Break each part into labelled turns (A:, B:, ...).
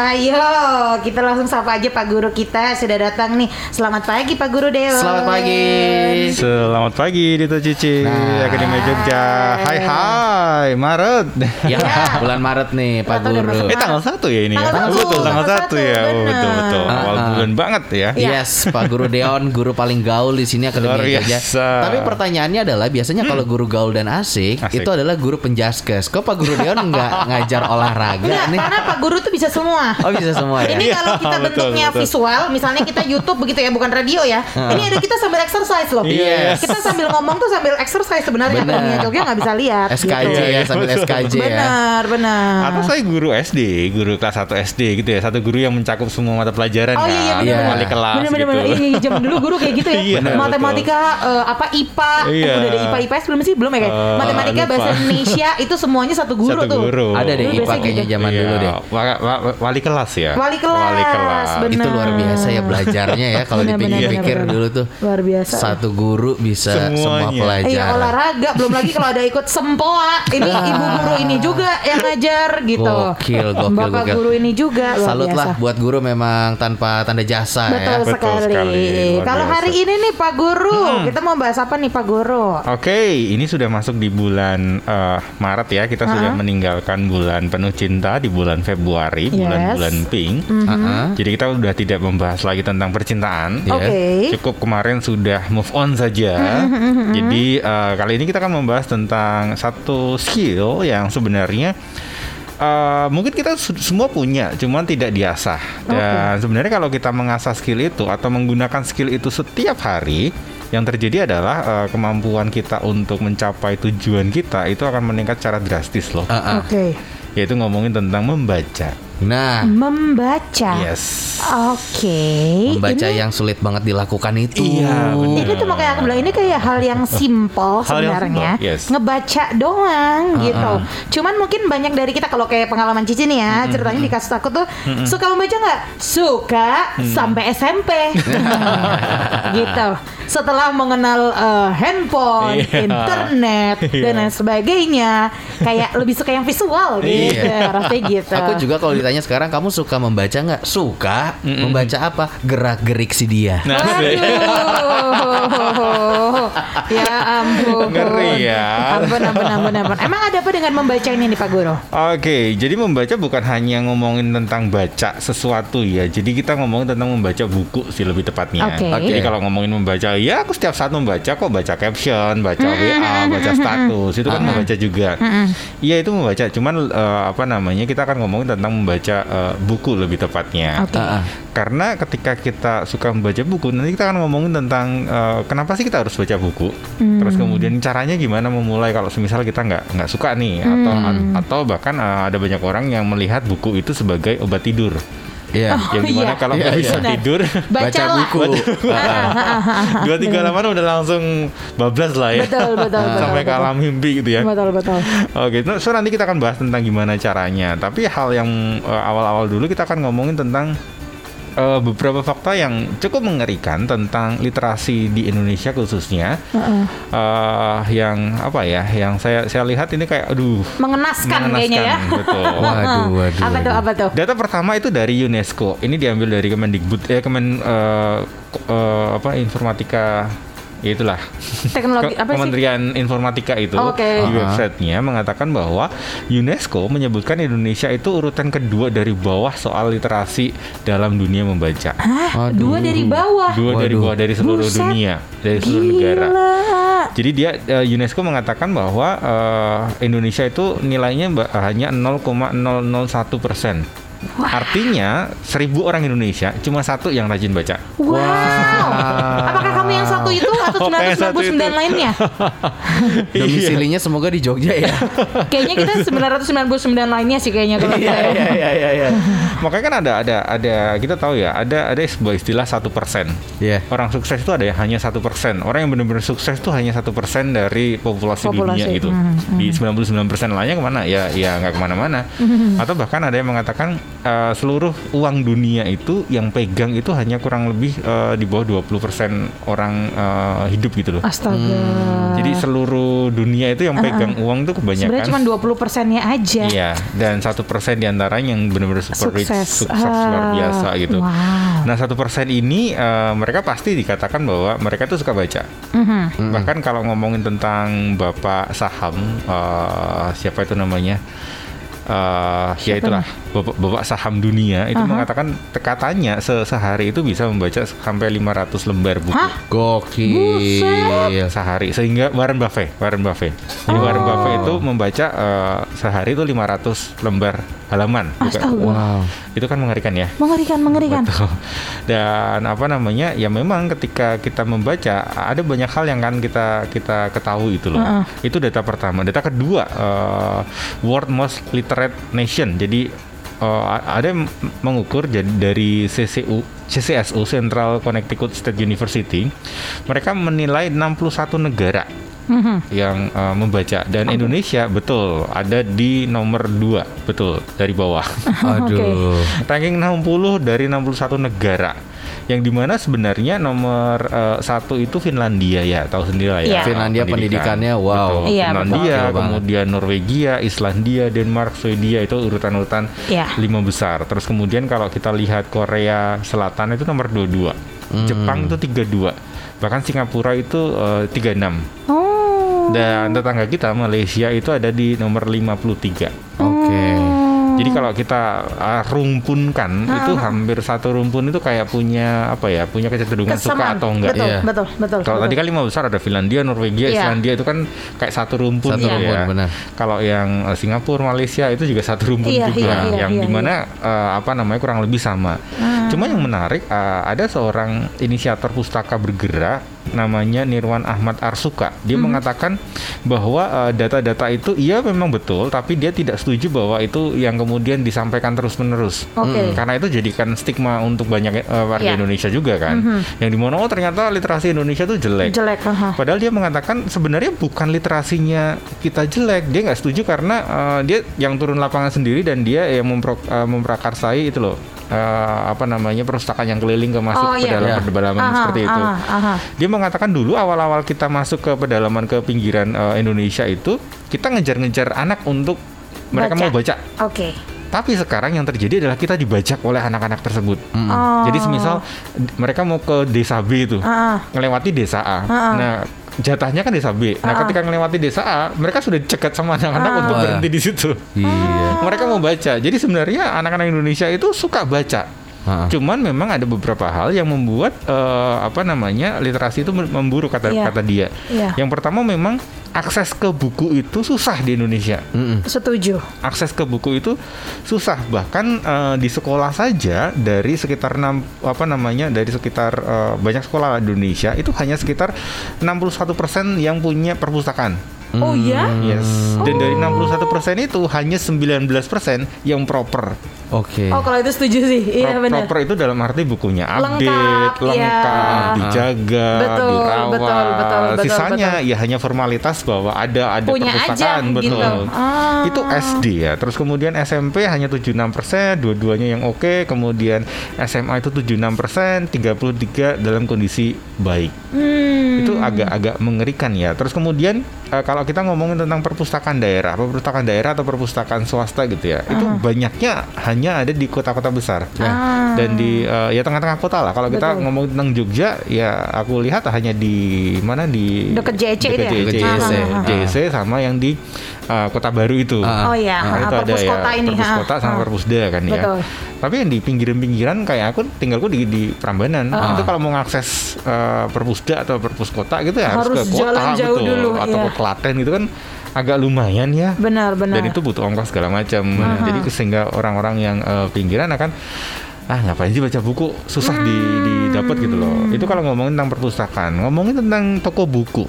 A: Ayo, kita langsung sapa aja Pak Guru kita sudah datang nih. Selamat pagi Pak Guru Dewa.
B: Selamat pagi.
C: Selamat pagi Dito Cici
B: Nah.
C: Akademi Jogja. Hai hai Maret.
B: Ya, bulan Maret nih Pak
A: udah
B: Guru.
C: Eh tanggal satu ya ini
A: Tanggal
C: ya?
A: satu,
C: betul tanggal
A: tanggal
C: satu ya.
A: satu,
C: Oh, betul betul.
B: benar.
C: Awal
B: Ah, ah.
C: bulan banget ya.
B: Yes, Pak Guru Deon, guru paling gaul di sini Akademi Jogja. Tapi pertanyaannya adalah biasanya kalau guru gaul dan asik,
C: Asik.
B: itu adalah guru penjaskes. Kok Pak Guru Deon nggak ngajar olahraga
A: Enggak,
B: nih?
A: karena Pak Guru tuh bisa semua.
B: Oh bisa semua ya.
A: Ini
C: Iya,
A: kalau kita
C: betul,
A: bentuknya
C: betul.
A: visual, misalnya kita YouTube begitu ya, bukan radio ya. Ini ada kita sambil exercise loh.
C: Yes.
A: Kita sambil ngomong tuh sambil exercise sebenarnya.
B: Benar.
A: Akademi Jogja nggak bisa lihat.
B: SKJ
A: gitu.
B: ya sambil SKJ ya.
A: Benar, benar.
C: Atau saya guru SD, guru kelas 1 SD gitu ya. Satu guru yang mencakup semua mata pelajaran
A: Oh
C: kan.
A: iya iya
B: Iya.
A: benar.
C: Wali kelas
A: benar, benar,
C: gitu.
A: benar. Iya, jam dulu guru kayak gitu ya.
C: Iya,
A: Matematika eh, apa IPA, eh,
C: Iya.
A: udah ada IPA IPS belum sih? Belum ya kayak.
C: Eh,
A: Matematika
C: lupa.
A: bahasa Indonesia itu semuanya satu guru
C: Satu
A: tuh.
C: guru.
B: Ada deh IPA kayaknya
A: gitu.
B: zaman
C: Iya,
B: dulu deh.
C: wa- wa- wa- wali kelas ya.
A: Wali kelas,
C: Wali kelas.
A: benar.
B: Itu luar biasa ya belajarnya ya kalau dipikir-pikir dulu tuh.
A: Luar biasa.
B: Satu guru bisa semua
C: Semuanya.
B: pelajaran.
A: Iya olahraga belum lagi kalau ada ikut sempoa ini ibu guru ini juga yang ngajar gitu
B: Gokil, gokil,
A: bapak
B: gokil.
A: guru ini juga luar
B: Salut
A: biasa.
B: lah buat guru memang tanpa tanda jasa
A: betul
B: ya.
C: Betul
A: sekali, kalau hari ini nih pak guru kita mau bahas apa nih pak guru
C: Oke, ini sudah masuk di bulan eh, Maret ya. Kita sudah meninggalkan bulan penuh cinta di bulan Februari,
A: Yes.
C: bulan-bulan pink.
B: Heeh.
C: Jadi kita udah tidak membahas lagi tentang percintaan.
B: Iya.
A: oke
C: Cukup kemarin sudah move on saja. Jadi eh, kali ini kita akan membahas tentang satu skill yang sebenarnya eh, mungkin kita semua punya, cuman tidak diasah. Dan sebenarnya kalau kita mengasah skill itu atau menggunakan skill itu setiap hari, yang terjadi adalah eh, kemampuan kita untuk mencapai tujuan kita itu akan meningkat secara drastis loh.
B: Heeh.
A: oke
C: Yaitu ngomongin tentang membaca.
B: Nah,
A: membaca
C: Yes.
A: oke
B: membaca
A: ini,
B: yang sulit banget dilakukan itu.
C: Iya, benar.
A: ini tuh makanya aku bilang ini kayak hal yang simple
C: yang
A: sebenarnya
C: simple, yes.
A: ngebaca doang gitu cuman mungkin banyak dari kita kalau kayak pengalaman Cici nih ya ceritanya di kasus aku tuh suka membaca nggak suka sampai SMP gitu setelah mengenal eh, handphone
C: Iya.
A: internet
C: Iya.
A: dan lain sebagainya kayak lebih suka yang visual gitu
B: Iya.
A: rasanya gitu
B: Aku juga kalau ditanya sekarang kamu suka membaca nggak? Suka. Membaca apa? Gerak-gerik si dia.
C: Nah,
A: Waduh, ya ampun.
C: Ngeri ya.
A: Ampun, ampun, ampun, ampun. Emang ada apa dengan membaca ini nih Pak Guru?
C: Oke, jadi membaca bukan hanya ngomongin tentang baca sesuatu ya. Jadi kita ngomongin tentang membaca buku sih lebih tepatnya.
A: Oke.
C: Jadi kalau ngomongin membaca, ya aku setiap saat membaca kok baca caption, baca WA, baca status, itu kan membaca juga. Iya itu membaca. Cuman eh, apa namanya kita akan ngomongin tentang membaca eh, buku lebih tepatnya.
A: Oke.
B: Ah, ah.
C: Karena ketika kita suka membaca buku, nanti kita akan ngomongin tentang eh, kenapa sih kita harus baca buku. Terus kemudian caranya gimana memulai kalau semisal kita nggak nggak suka nih, atau atau bahkan eh, ada banyak orang yang melihat buku itu sebagai obat tidur.
B: Iya.
C: yang di mana
A: iya.
C: kalau
B: Iya,
C: nggak
B: iya.
C: bisa
A: Benar.
C: tidur,
B: Baca buku.
C: dua tiga halaman udah langsung bablas lah ya.
A: Betul, betul, betul.
C: Sampai ke alam mimpi gitu ya.
A: Betul, betul.
C: Oke, nah, so nanti kita akan bahas tentang gimana caranya. Tapi hal yang eh, awal-awal dulu kita akan ngomongin tentang eh, beberapa fakta yang cukup mengerikan tentang literasi di Indonesia khususnya.
A: Heeh.
C: Eh, yang apa ya? Yang saya saya lihat ini kayak aduh.
A: Mengenaskan, kayaknya ya.
C: betul.
B: Waduh, waduh.
A: Apa tuh, apa tuh?
C: Data pertama itu dari UNESCO. Ini diambil dari Kemendikbud eh Kemen ko- eh, apa informatika ya itulah
A: Teknologi apa sih?
C: Kementerian Informatika itu
A: Oke.
C: di websitenya mengatakan bahwa UNESCO menyebutkan Indonesia itu urutan kedua dari bawah soal literasi dalam dunia membaca.
A: Hah? Dua dari bawah.
C: Dua dari
B: Waduh.
C: bawah dari seluruh
A: Buset.
C: dunia, dari seluruh negara.
A: Gila.
C: Jadi dia eh, UNESCO mengatakan bahwa eh, Indonesia itu nilainya hanya 0,001 persen. Artinya seribu orang Indonesia cuma satu yang rajin baca.
A: Wow. Apakah kamu yang satu itu atau
C: satu
A: 999
C: itu.
A: lainnya?
B: Domisilinya semoga di Jogja ya.
A: Kayaknya kita 999 lainnya sih kayaknya kalau
B: Iya, iya, iya, iya, iya.
C: Makanya kan ada ada ada kita tahu ya ada ada sebuah istilah satu persen.
B: Iya.
C: Orang sukses itu ada ya hanya satu persen. Orang yang benar-benar sukses itu hanya satu persen dari populasi,
A: Populasi.
C: dunia itu.
A: Hmm,
C: Di 99 persen lainnya ke mana? Ya ya nggak ke mana-mana. Atau bahkan ada yang mengatakan eh, seluruh uang dunia itu yang pegang itu hanya kurang lebih eh, di bawah 20 persen orang eh, hidup gitu loh.
A: Astaga.
C: Jadi seluruh dunia itu yang pegang uang itu kebanyakan.
A: Sebenarnya cuma 20 persennya aja.
C: Iya, dan satu persen di antaranya yang benar-benar super rich
A: Sukses.
C: sukses luar
A: Ah,
C: biasa gitu.
A: wow.
C: Nah satu persen ini eh, mereka pasti dikatakan bahwa mereka tuh suka baca.
A: Mhm.
C: Bahkan kalau ngomongin tentang bapak saham, eh, siapa itu namanya? Eh, ya itulah bapak, bapak saham dunia itu mengatakan katanya se- sehari itu bisa membaca sampai 500 lembar buku
A: Hah?
B: Gokil.
C: sehari sehingga Warren Buffett Warren Buffett jadi Warren Buffett itu membaca eh, sehari itu 500 lembar halaman
A: Astaga.
B: Wow.
C: itu kan mengerikan ya
A: Mengerikan, mengerikan.
C: Betul. Dan apa namanya? Ya memang ketika kita membaca ada banyak hal yang kan kita kita ketahui itu loh.
A: Heeh.
C: Itu data pertama. Data kedua, eh, World Most Literate Nation. Jadi eh, ada yang mengukur jadi dari CCU CCSU Central Connecticut State University. Mereka menilai 61 negara
A: Mhm.
C: yang eh, membaca dan Indonesia betul ada di nomor 2 betul dari bawah.
B: Aduh.
C: ranking 60 dari 61 negara yang di mana sebenarnya nomor eh, satu itu Finlandia ya tahu sendiri lah ya
A: Iya.
B: Finlandia
C: Pendidikan.
B: pendidikannya, wow.
C: Betul.
A: Iya,
C: Finlandia
B: betul.
C: Kemudian Norwegia Islandia Denmark Swedia itu urutan-urutan
A: Iya.
C: lima besar terus kemudian kalau kita lihat Korea Selatan itu nomor 22
B: Hmm.
C: Jepang itu 32 bahkan Singapura itu eh, 36
A: Oh.
C: dan tetangga kita Malaysia itu ada di nomor 53
B: Oke.
C: Jadi kalau kita uh, rumpunkan itu hampir satu rumpun itu kayak punya apa ya, punya kecenderungan suka atau enggak.
A: Betul,
B: Iya.
A: betul, betul.
C: Kalau
A: betul.
C: tadi kan lima besar ada Finlandia, Norwegia,
A: Iya.
C: Islandia itu kan kayak satu rumpun
B: Satu
C: gitu
B: rumpun,
C: ya.
B: benar.
C: Kalau yang uh, Singapura, Malaysia itu juga satu rumpun
A: Iya,
C: juga,
A: iya, iya,
C: yang
A: iya,
C: di mana uh, apa namanya kurang lebih sama.
A: Hmm.
C: Cuma yang menarik uh, ada seorang inisiator pustaka bergerak namanya Nirwan Ahmad Arsuka. Dia
A: Hmm.
C: mengatakan bahwa uh, data-data itu iya memang betul, tapi dia tidak setuju bahwa itu yang kemudian disampaikan terus-menerus.
A: Oke.
C: Karena itu jadikan stigma untuk banyak uh, warga
A: Iya.
C: Indonesia juga kan. Yang di mana oh ternyata literasi Indonesia itu jelek.
A: Jelek, aha.
C: Padahal dia mengatakan sebenarnya bukan literasinya kita jelek, dia nggak setuju karena uh, dia yang turun lapangan sendiri dan dia yang mempro, uh, memprakarsai itu loh uh, apa namanya perpustakaan yang keliling ke masuk
A: Oh,
C: ke
A: iya.
C: dalam
B: Iya.
C: pedalaman
A: Aha,
C: seperti itu.
A: aha, aha.
C: Dia mengatakan dulu awal-awal kita masuk ke pedalaman ke pinggiran uh, Indonesia itu kita ngejar-ngejar anak untuk mereka
A: Baca.
C: mau baca.
A: Oke.
C: Tapi sekarang yang terjadi adalah kita dibajak oleh anak-anak tersebut.
A: Oh.
C: Jadi semisal mereka mau ke desa B itu,
A: Ah, ah.
C: ngelewati desa A.
A: Ah.
C: Nah, jatahnya kan desa B. Nah,
A: Ah.
C: ketika ngelewati desa A, mereka sudah cekat sama anak-anak
A: Ah.
C: untuk
B: Wah.
C: berhenti di situ.
B: Iya.
C: Mereka mau baca. Jadi sebenarnya anak-anak Indonesia itu suka baca.
B: Ha.
C: Cuman memang ada beberapa hal yang membuat eh, apa namanya literasi itu memburuk kata
A: Iya.
C: kata dia.
A: Iya.
C: Yang pertama memang akses ke buku itu susah di Indonesia
B: Mm-mm.
A: Setuju.
C: akses ke buku itu susah bahkan eh, di sekolah saja dari sekitar enam apa namanya dari sekitar eh, banyak sekolah di Indonesia itu hanya sekitar 61% yang punya perpustakaan.
A: Oh iya?
C: Yes. Dan dari 61% itu hanya 19% yang proper.
B: Oke.
A: Oh kalau itu setuju sih. Iya
C: Pro-
A: benar.
C: Proper itu dalam arti bukunya update,
A: Lengkap,
C: lengkap,
A: iya.
C: dijaga,
A: Betul,
C: dirawat.
A: betul, betul, betul,
C: Sisanya ya hanya formalitas bahwa ada ada
A: Punya
C: perpustakaan,
A: aja,
C: betul.
A: gitu. Ah.
C: Itu SD ya. Terus kemudian SMP hanya 76%, dua-duanya yang oke. Kemudian SMA itu 76%, 33 dalam kondisi baik.
A: Hmm.
C: Itu agak-agak mengerikan ya. Terus kemudian eh, kalau kita ngomongin tentang perpustakaan daerah, perpustakaan daerah atau perpustakaan swasta gitu ya, itu banyaknya hanya ada di kota-kota besar
A: Ah.
C: dan di eh, ya tengah-tengah kota lah. Kalau kita ngomong tentang Jogja, ya aku lihat hanya di mana di
A: Deket JEC itu ya?
C: deket
B: Deket
C: JEC,
B: JEC.
C: JEC sama yang di eh, kota baru itu.
B: Ah.
A: Oh iya,
C: Nah,
A: ah,
C: itu ada ya
A: kota ini.
C: perpus
A: ah,
C: kota sama
A: ah.
C: perpusda kan ya.
A: Betul.
C: Tapi yang di pinggiran-pinggiran kayak aku tinggalku di di Prambanan.
A: Ah.
C: Itu kalau mau ngakses eh, perpusda atau perpus kota gitu ya harus,
A: Harus
C: ke kota
A: jalan jauh
C: betul
A: dulu,
C: atau
A: iya.
C: ke Klaten gitu kan agak lumayan ya.
A: Benar, benar.
C: Dan itu butuh ongkos segala macam. Jadi sehingga orang-orang yang eh, pinggiran akan ah ngapain sih baca buku susah di didapat gitu loh. Itu kalau ngomongin tentang perpustakaan, ngomongin tentang toko buku.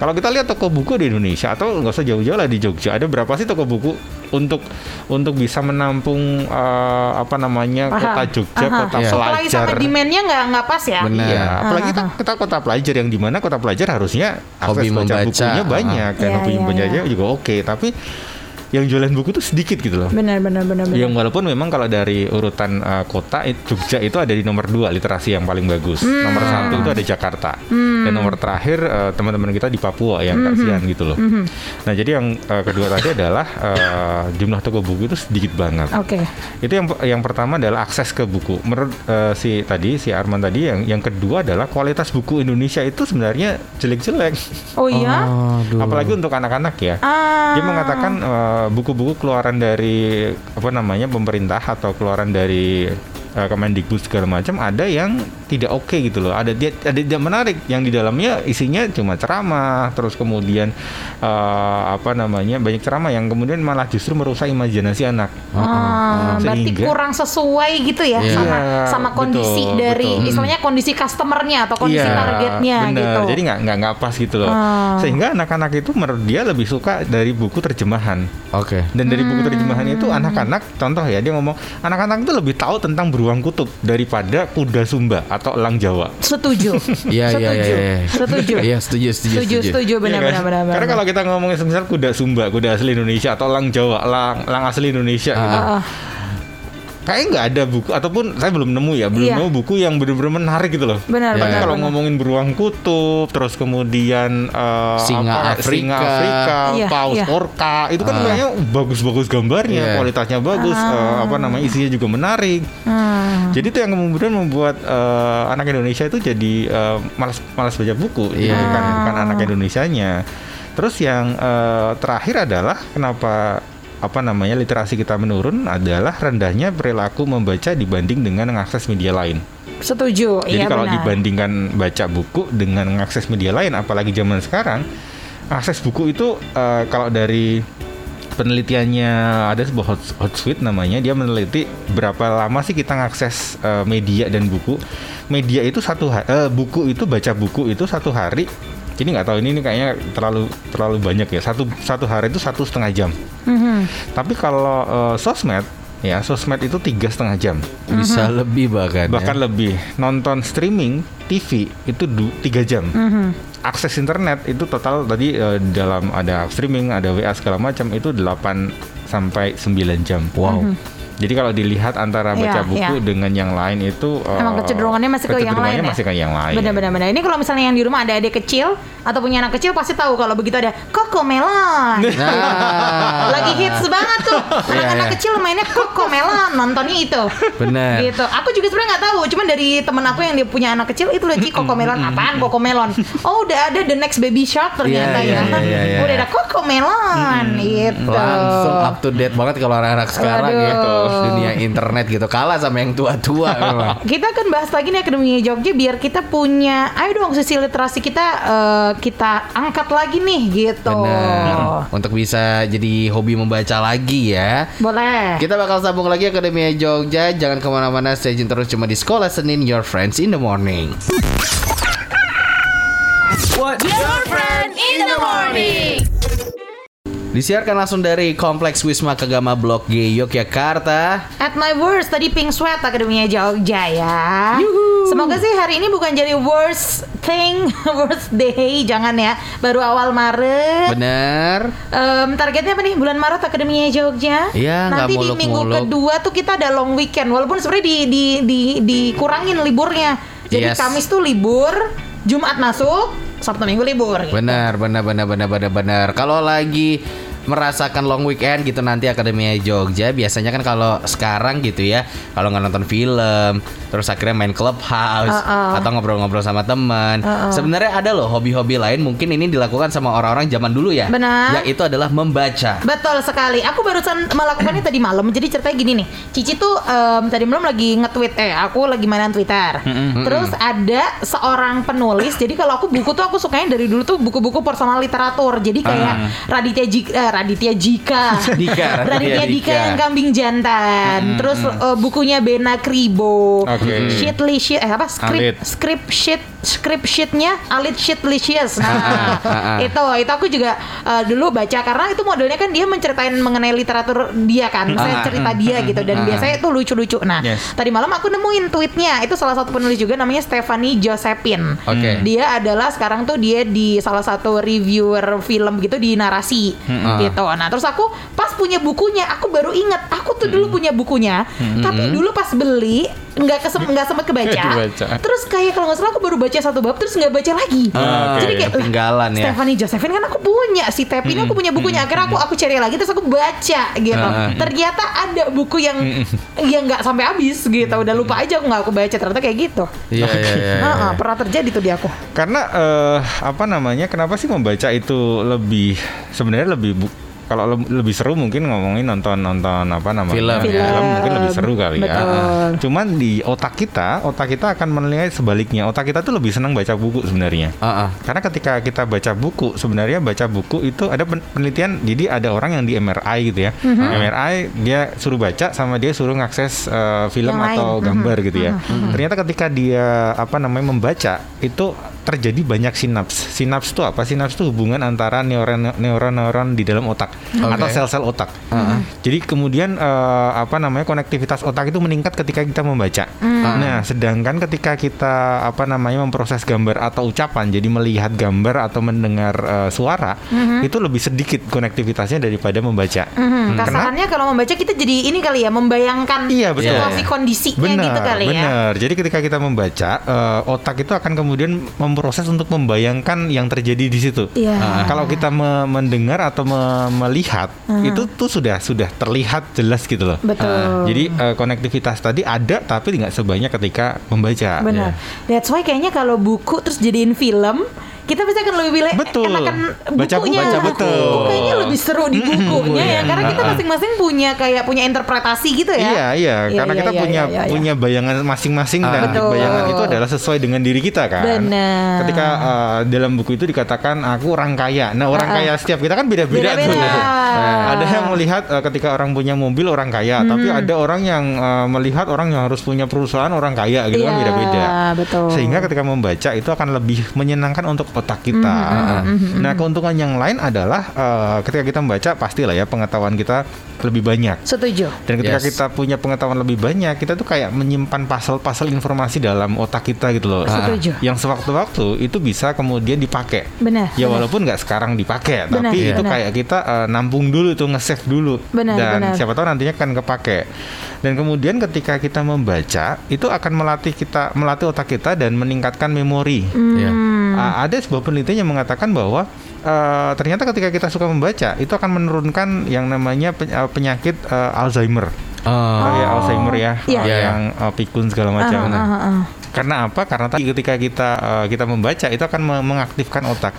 C: Kalau kita lihat toko buku di Indonesia atau nggak usah jauh-jauh lah di Jogja, ada berapa sih toko buku untuk untuk bisa menampung eh, apa namanya
A: Paham.
C: kota Jogja,
A: Aha.
C: kota.
A: Supply
C: pelajar.
A: sama demand-nya nggak nggak pas ya.
B: Benar.
C: Iya, apalagi kita, kita kota pelajar yang di mana kota pelajar harusnya akses
B: Hobi
C: baca
B: membaca.
C: bukunya banyak dan
A: Iya,
C: hobi
A: iya,
C: membaca
A: iya.
C: juga oke, tapi yang jualan buku tuh sedikit gitu loh.
A: Benar benar benar benar.
C: Yang walaupun memang kalau dari urutan uh, kota it- Jogja itu ada di nomor dua literasi yang paling bagus.
A: Hmm.
C: Nomor satu itu ada Jakarta. Dan nomor terakhir uh, teman-teman kita di Papua yang
A: Hmm.
C: kasihan gitu loh. Nah jadi yang uh, kedua tadi adalah uh, jumlah toko buku itu sedikit banget.
A: Oke.
C: Itu yang yang pertama adalah akses ke buku. Menurut uh, si tadi si Arman tadi yang yang kedua adalah kualitas buku Indonesia itu sebenarnya jelek-jelek.
A: Oh iya.
B: Aduh.
C: Apalagi untuk anak-anak ya.
A: Ah.
C: Dia mengatakan eh, buku-buku keluaran dari apa namanya pemerintah atau keluaran dari eh, Kemendikbud segala macam ada yang tidak oke gitu loh. Ada dia ada tidak menarik yang di dalamnya isinya cuma ceramah, terus kemudian eh, apa namanya banyak ceramah yang kemudian malah justru merusak imajinasi anak.
A: Ah, berarti
C: Sehingga-
A: kurang sesuai gitu ya
B: Iya.
A: sama sama kondisi
C: betul,
A: dari
C: betul.
A: istilahnya kondisi customernya atau kondisi
C: Iya,
A: targetnya
C: bener.
A: gitu.
C: Jadi nggak nggak nggak pas gitu loh.
A: Ah.
C: Sehingga anak-anak itu menurut dia lebih suka dari buku terjemahan.
B: Oke.
C: Dan dari buku terjemahan itu
A: Hmm.
C: anak-anak, contoh ya dia ngomong, anak-anak itu lebih tahu tentang beruang kutub daripada kuda Sumba atau elang Jawa.
A: Setuju.
B: Iya iya iya. iya.
A: Setuju.
B: Iya setuju setuju
A: Setuju, setuju,
C: Iya
A: benar,
C: kan?
A: benar, benar,
C: Karena kalau kita ngomongin misal kuda Sumba, kuda asli Indonesia atau elang Jawa, elang, elang asli Indonesia gitu. Kayaknya nggak ada buku ataupun saya belum nemu ya, belum
A: Iya.
C: nemu buku yang benar-benar menarik gitu loh.
A: Benar.
C: Tapi
A: benar.
C: kalau
A: benar.
C: ngomongin beruang kutub, terus kemudian eh,
B: Singa
C: apa, singa
B: Afrika.
C: Afrika,
A: Iya,
C: paus
A: iya.
C: orca, itu kan kayaknya bagus-bagus gambarnya,
B: Iya.
C: kualitasnya bagus, eh, apa namanya isinya juga menarik.
A: Hmm.
C: Jadi itu yang kemudian membuat eh, anak Indonesia itu jadi eh, malas malas baca buku,
B: Iya.
C: Jadi bukan bukan anak Indonesianya. Terus yang eh, terakhir adalah kenapa apa namanya literasi kita menurun adalah rendahnya perilaku membaca dibanding dengan mengakses media lain.
A: Setuju.
C: Jadi
A: iya
C: kalau
A: benar.
C: dibandingkan baca buku dengan mengakses media lain, apalagi zaman sekarang, akses buku itu eh, kalau dari penelitiannya ada sebuah hot, Hotsuite namanya, dia meneliti berapa lama sih kita ngakses eh, media dan buku. Media itu satu eh, buku itu baca buku itu satu hari. Ini nggak tahu ini, ini kayaknya terlalu terlalu banyak ya. Satu satu hari itu satu setengah jam.
A: Mhm.
C: Tapi kalau eh, sosmed ya sosmed itu tiga setengah jam
B: Bisa lebih bahkan.
C: bahkan
B: ya.
C: lebih nonton streaming TV itu du- tiga jam
A: Mhm.
C: akses internet itu total tadi eh, dalam ada streaming ada WA segala macam itu 8 sampai 9 jam wow jadi kalau dilihat antara
A: Iya,
C: baca buku
A: iya.
C: dengan yang lain itu
A: Emang kecenderungannya masih ke yang lain ya?
C: masih ke yang lain
A: Benar-benar benar. Ini kalau misalnya yang di rumah ada adik kecil atau punya anak kecil pasti tahu kalau begitu ada Koko Melon.
B: Nah.
A: Lagi hits banget tuh. Anak-anak
B: iya.
A: kecil mainnya Koko Melon, nontonnya itu.
B: Bener.
A: Gitu. Aku juga sebenarnya nggak tahu, cuman dari temen aku yang dia punya anak kecil itu lagi Koko Melon apaan Koko Melon. Oh, udah ada The Next Baby Shark ternyata
B: Iya,
A: ya.
B: iya, iya, iya.
A: Udah ada Koko Melon gitu.
B: Langsung up to date banget kalau anak-anak sekarang ya.
A: Aduh.
B: Dunia internet gitu kalah sama yang tua-tua memang.
A: Kita akan bahas lagi nih Akademi Jogja biar kita punya ayo dong sisi literasi kita eh, kita angkat lagi nih gitu.
B: Benar. Untuk bisa jadi hobi membaca lagi ya.
A: Boleh.
B: Kita bakal sambung lagi Akademi Jogja. Jangan ke mana-mana, stay tune terus cuma di Sekolah Senin Your Friends in the Morning.
D: Your friend in the morning.
B: Disiarkan langsung dari Kompleks Wisma Kegama Blok G Yogyakarta.
A: At my worst tadi Pink Sweat Akademi Jogja ya. Semoga sih hari ini bukan jadi worst thing, worst day, jangan ya. Baru awal Maret.
B: Bener.
A: Em, targetnya apa nih bulan Maret Akademi Jogja?
B: Iya,
A: Nanti di minggu kedua tuh kita ada long weekend. Walaupun sebenarnya di, di, di, dikurangin liburnya. Jadi
B: Yes.
A: Kamis tuh libur, Jumat masuk, Sabtu Minggu libur. gitu.
B: Benar, benar, benar, benar, benar, benar. Kalau lagi merasakan long weekend gitu nanti Akademi Jogja biasanya kan kalau sekarang gitu ya kalau nggak nonton film terus akhirnya main clubhouse
A: Uh-uh.
B: atau ngobrol-ngobrol sama teman
A: Uh-uh.
B: sebenarnya ada loh hobi-hobi lain mungkin ini dilakukan sama orang-orang zaman dulu ya
A: Benar.
B: yaitu adalah membaca
A: Betul sekali. Aku barusan melakukannya tadi malam. Jadi ceritanya gini nih. Cici tuh em, tadi malam lagi nge-tweet eh aku lagi mainan Twitter. Terus ada seorang penulis. Jadi kalau aku buku tuh aku sukanya dari dulu tuh buku-buku personal literatur. Jadi kayak Raditya Jika, eh, Raditya Jika.
B: Dika, Raditya
A: Dika
B: Dika.
A: yang kambing jantan. Terus eh, bukunya Bena Kribo.
C: Oke.
A: Shitly shit eh apa? Script
C: Alit.
A: script shit script sheetnya Alit Sheetlicious. Nah,
B: Ah, ah, ah.
A: itu itu aku juga eh, dulu baca karena itu modelnya kan dia menceritain mengenai literatur dia kan, saya cerita dia gitu dan biasanya itu lucu-lucu. Nah,
C: Yes.
A: tadi malam aku nemuin tweetnya itu salah satu penulis juga namanya Stephanie Josephine.
B: Oke.
A: Dia adalah sekarang tuh dia di salah satu reviewer film gitu di narasi gitu. Nah, terus aku pas punya bukunya, aku baru inget aku tuh dulu punya bukunya, tapi dulu pas beli nggak kesem nggak sempet kebaca.
C: Kebaca.
A: Terus kayak kalau nggak salah aku baru baca satu bab terus nggak baca lagi.
B: Ah,
A: Jadi
B: oke,
A: kayak lah,
B: ketinggalan ya.
A: Stephanie Josephine kan aku punya si Tep ini aku punya bukunya. Akhirnya aku aku cari lagi terus aku baca gitu.
B: Ah.
A: Ternyata ada buku yang yang nggak sampai habis gitu. Udah lupa aja aku nggak aku baca ternyata kayak gitu.
B: Iya iya iya.
A: Ah, ah, pernah terjadi tuh di aku.
C: Karena eh, apa namanya? Kenapa sih membaca itu lebih sebenarnya lebih bu- kalau le- lebih seru mungkin ngomongin nonton nonton apa namanya
B: Film.
A: Film.
C: mungkin lebih seru kali ya.
A: Betul.
C: Cuman di otak kita, otak kita akan menilai sebaliknya. Otak kita tuh lebih senang baca buku sebenarnya.
B: Ah, ah.
C: Karena ketika kita baca buku, sebenarnya baca buku itu ada pen- penelitian. Jadi ada orang yang di MRI gitu ya.
A: Mhm.
C: MRI dia suruh baca sama dia suruh ngakses eh, film
A: Yang lain.
C: atau
A: Mhm.
C: gambar gitu ya. Ternyata ketika dia apa namanya membaca itu terjadi banyak sinaps. Sinaps itu apa? Sinaps itu hubungan antara neuron neuron-neuron di dalam otak atau sel-sel otak. Jadi kemudian eh, apa namanya konektivitas otak itu meningkat ketika kita membaca. Nah, sedangkan ketika kita apa namanya memproses gambar atau ucapan, jadi melihat gambar atau mendengar eh, suara, itu lebih sedikit konektivitasnya daripada membaca.
A: Hmm, kasarannya kalau membaca kita jadi ini kali ya membayangkan
C: Iya, betul.
A: situasi kondisinya
C: Benar,
A: gitu kali ya.
C: benar. Jadi ketika kita membaca, eh, otak itu akan kemudian memproses untuk membayangkan yang terjadi di situ.
A: Iya.
C: Nah, kalau kita me- mendengar atau me- melihat, itu tuh sudah sudah terlihat jelas gitu loh.
A: Betul.
C: Jadi eh, konektivitas tadi ada, tapi tidak sebanyak ketika membaca.
A: Benar. That's why kayaknya kalau buku terus jadiin film, kita pasti akan lebih pilih
C: Betul.
A: enakan
C: Baca buku,
A: bukunya.
C: baca betul.
A: Kayaknya lebih seru di bukunya ya, karena kita masing-masing punya kayak punya interpretasi gitu ya.
C: Iya, iya, karena
A: iya,
C: kita
A: iya,
C: punya
A: iya, iya.
C: punya bayangan masing-masing
B: Ah.
C: dan
A: Betul.
C: bayangan itu adalah sesuai dengan diri kita kan.
A: Benar.
C: Ketika uh, dalam buku itu dikatakan aku orang kaya. Nah, orang
A: ah.
C: kaya setiap kita kan beda-beda tuh.
A: Beda-beda.
C: Nah, ada yang melihat uh, ketika orang punya mobil orang kaya, tapi ada orang yang uh, melihat orang yang harus punya perusahaan orang kaya gitu kan
A: Iya,
C: beda-beda.
A: betul.
C: Sehingga ketika membaca itu akan lebih menyenangkan untuk otak kita. Nah, keuntungan yang lain adalah uh, ketika kita membaca pastilah ya pengetahuan kita lebih banyak.
A: Setuju.
C: Dan ketika
B: Yes.
C: kita punya pengetahuan lebih banyak, kita tuh kayak menyimpan pasal-pasal informasi dalam otak kita gitu loh.
A: Setuju.
C: Yang sewaktu-waktu itu bisa kemudian dipakai.
A: Benar,
C: Ya
A: benar.
C: walaupun nggak sekarang dipakai,
A: Benar,
C: tapi
A: iya.
C: itu
A: benar.
C: kayak kita eh, nampung dulu tuh nge-save dulu.
A: Benar,
C: Dan
A: benar.
C: siapa tahu nantinya akan kepake. Dan kemudian ketika kita membaca, itu akan melatih kita melatih otak kita dan meningkatkan memori.
B: Iya.
C: Ah, ada sebuah penelitian yang mengatakan bahwa eh, ternyata ketika kita suka membaca itu akan menurunkan yang namanya eh, penyakit eh, Alzheimer
B: Oh.
C: kayak Alzheimer ya
A: Iya.
C: eh,
B: Iya, iya.
C: yang eh, pikun segala macam. Nah,
A: ah, ah, ah.
C: karena apa? Karena tadi ketika kita eh, kita membaca itu akan me- mengaktifkan otak.